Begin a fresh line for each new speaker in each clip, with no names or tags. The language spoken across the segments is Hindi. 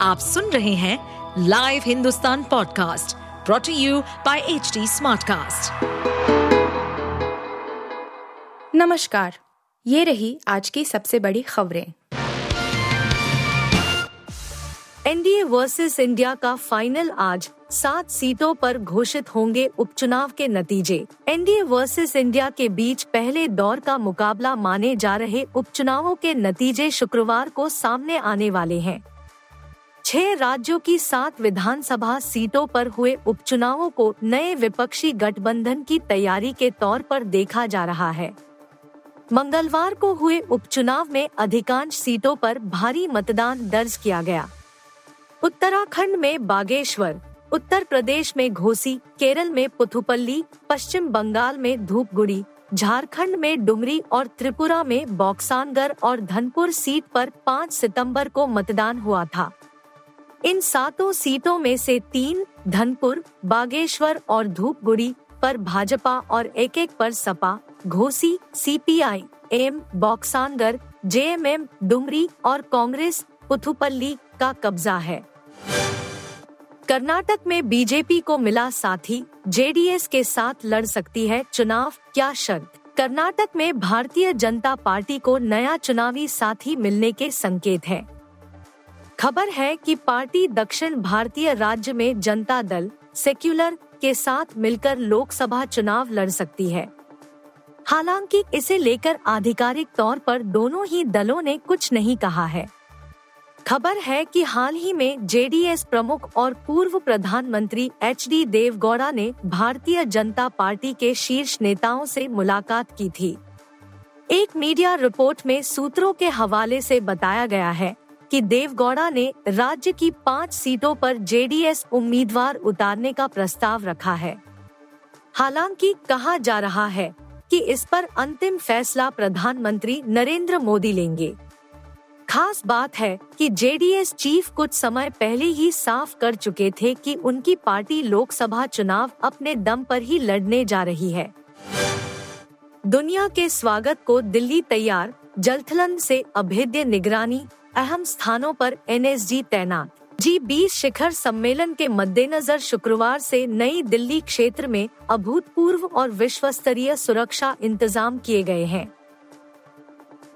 आप सुन रहे हैं live Hindustan podcast brought you by H Smartcast.
नमस्कार, ये रही आज की सबसे बड़ी खबरें। एनडीए वर्सेस इंडिया का फाइनल आज सात सीटों पर घोषित होंगे उपचुनाव के नतीजे। एनडीए वर्सेस इंडिया के बीच पहले दौर का मुकाबला माने जा रहे उपचुनावों के नतीजे शुक्रवार को सामने आने वाले हैं। छह राज्यों की सात विधानसभा सीटों पर हुए उपचुनावों को नए विपक्षी गठबंधन की तैयारी के तौर पर देखा जा रहा है। मंगलवार को हुए उपचुनाव में अधिकांश सीटों पर भारी मतदान दर्ज किया गया। उत्तराखंड में बागेश्वर, उत्तर प्रदेश में घोसी, केरल में पुथुपल्ली, पश्चिम बंगाल में धूपगुड़ी, झारखंड में डुमरी और त्रिपुरा में बॉक्सानगर और धनपुर सीट पर 5 सितंबर को मतदान हुआ था। इन सातों सीटों में से तीन धनपुर, बागेश्वर और धूपगुड़ी पर भाजपा और एक एक पर Sapa, Ghosi, CPI, M Boxanagar JMM, Dumri और कांग्रेस, पुथुपल्ली का कब्जा है कर्नाटक में बीजेपी को मिला साथी, जेडीएस के साथ लड़ सकती है चुनाव, क्या शर्त कर्नाटक में भारतीय जनता पार्टी को नया चुनावी साथी मिलने के संकेत हैं। खबर है कि पार्टी दक्षिण भारतीय राज्य में जनता दल, सेक्युलर, के साथ मिलकर लोकसभा चुनाव लड़ सकती है। हालाँकि इसे लेकर आधिकारिक तौर पर दोनों ही दलों ने कुछ नहीं कहा है। खबर है कि हाल ही में जेडीएस प्रमुख और पूर्व प्रधानमंत्री एच डी देवगौड़ा ने भारतीय जनता पार्टी के शीर्ष नेताओं से मुलाकात की थी। एक मीडिया रिपोर्ट में सूत्रों के हवाले से बताया गया है कि देवगौड़ा ने राज्य की पाँच सीटों पर जेडीएस उम्मीदवार उतारने का प्रस्ताव रखा है। हालाँकि कहा जा रहा है कि इस पर अंतिम फैसला प्रधानमंत्री नरेंद्र मोदी लेंगे। खास बात है कि जेडीएस चीफ कुछ समय पहले ही साफ़ कर चुके थे कि उनकी पार्टी लोकसभा चुनाव अपने दम पर ही लड़ने जा रही है। दुनिया के स्वागत को दिल्ली तैयार, जलथलन से अभेद्य निगरानी अहम स्थानों पर एनएसजी तैनात। जी बीस शिखर सम्मेलन के मद्देनजर शुक्रवार से नई दिल्ली क्षेत्र में अभूतपूर्व और विश्व स्तरीय सुरक्षा इंतज़ाम किए गए हैं।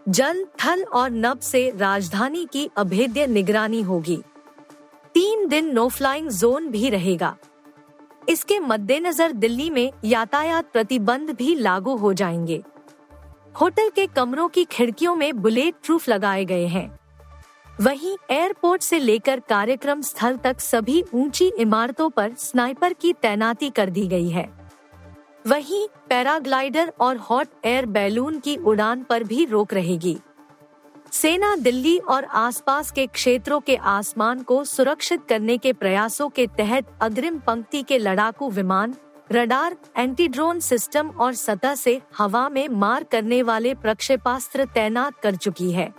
जल, थल और नब से राजधानी की अभेद्य निगरानी होगी। तीन दिन नो फ्लाइंग जोन भी रहेगा। इसके मद्देनजर दिल्ली में यातायात प्रतिबंध भी लागू हो जाएँगे। होटल के कमरों की खिड़कियों में बुलेट प्रूफ लगाए गए हैं। वहीं एयरपोर्ट से लेकर कार्यक्रम स्थल तक सभी ऊँची इमारतों पर स्नाइपर की तैनाती कर दी गई है। वहीं पैराग्लाइडर और हॉट एयर बैलून की उड़ान पर भी रोक रहेगी। सेना दिल्ली और आसपास के क्षेत्रों के आसमान को सुरक्षित करने के प्रयासों के तहत अग्रिम पंक्ति के लड़ाकू विमान, रडार एंटी ड्रोन सिस्टम और सतह से हवा में मार करने वाले प्रक्षेपास्त्र तैनात कर चुकी है।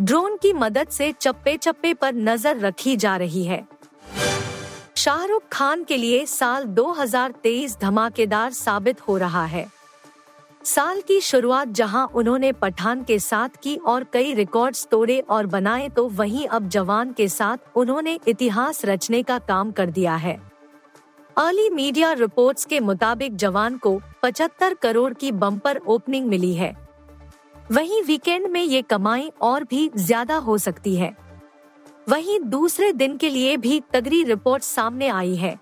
ड्रोन की मदद से चप्पे चप्पे पर नज़र रखी जा रही है। शाहरुख खान के लिए साल 2023 धमाकेदार साबित हो रहा है। साल की शुरुआत जहाँ उन्होंने पठान के साथ की और कई रिकॉर्ड्स तोड़े और बनाए तो वहीं अब जवान के साथ उन्होंने इतिहास रचने का काम कर दिया है। अर्ली मीडिया रिपोर्ट्स के मुताबिक जवान को 75 करोड़ की बम्पर ओपनिंग मिली है। वहीं वीकेंड में ये कमाई और भी ज़्यादा हो सकती है। वहीं दूसरे दिन के लिए भी तगड़ी रिपोर्ट सामने आई है।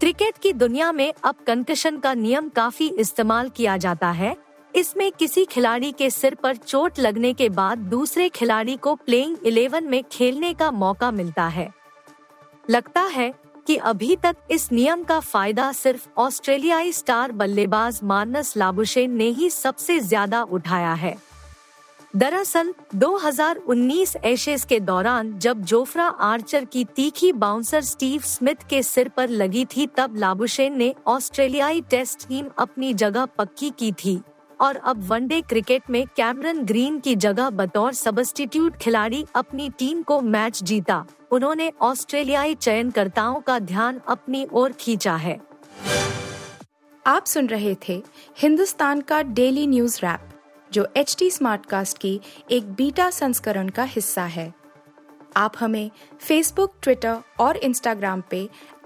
क्रिकेट की दुनिया में अब कंकशन का नियम काफ़ी इस्तेमाल किया जाता है। इसमें किसी खिलाड़ी के सिर पर चोट लगने के बाद दूसरे खिलाड़ी को प्लेइंग इलेवन में खेलने का मौका मिलता है। लगता है कि अभी तक इस नियम का फ़ायदा सिर्फ़ ऑस्ट्रेलियाई स्टार बल्लेबाज मार्नस लाबुशेन ने ही सबसे ज़्यादा उठाया है। दरअसल 2019 एशेज के दौरान जब जोफ्रा आर्चर की तीखी बाउंसर स्टीव स्मिथ के सिर पर लगी थी, तब लाबुशेन ने ऑस्ट्रेलियाई टेस्ट टीम अपनी जगह पक्की की थी। और अब वनडे क्रिकेट में कैमरन ग्रीन की जगह बतौर सबस्टिट्यूट खिलाड़ी अपनी टीम को मैच जीता। उन्होंने ऑस्ट्रेलियाई चयनकर्ताओं का ध्यान अपनी ओर खींचा है।
आप सुन रहे थे हिंदुस्तान का डेली न्यूज़ रैप, जो एच टी स्मार्ट कास्ट की एक बीटा संस्करण का हिस्सा है। आप हमें फेसबुक ट्विटर और इंस्टाग्राम पे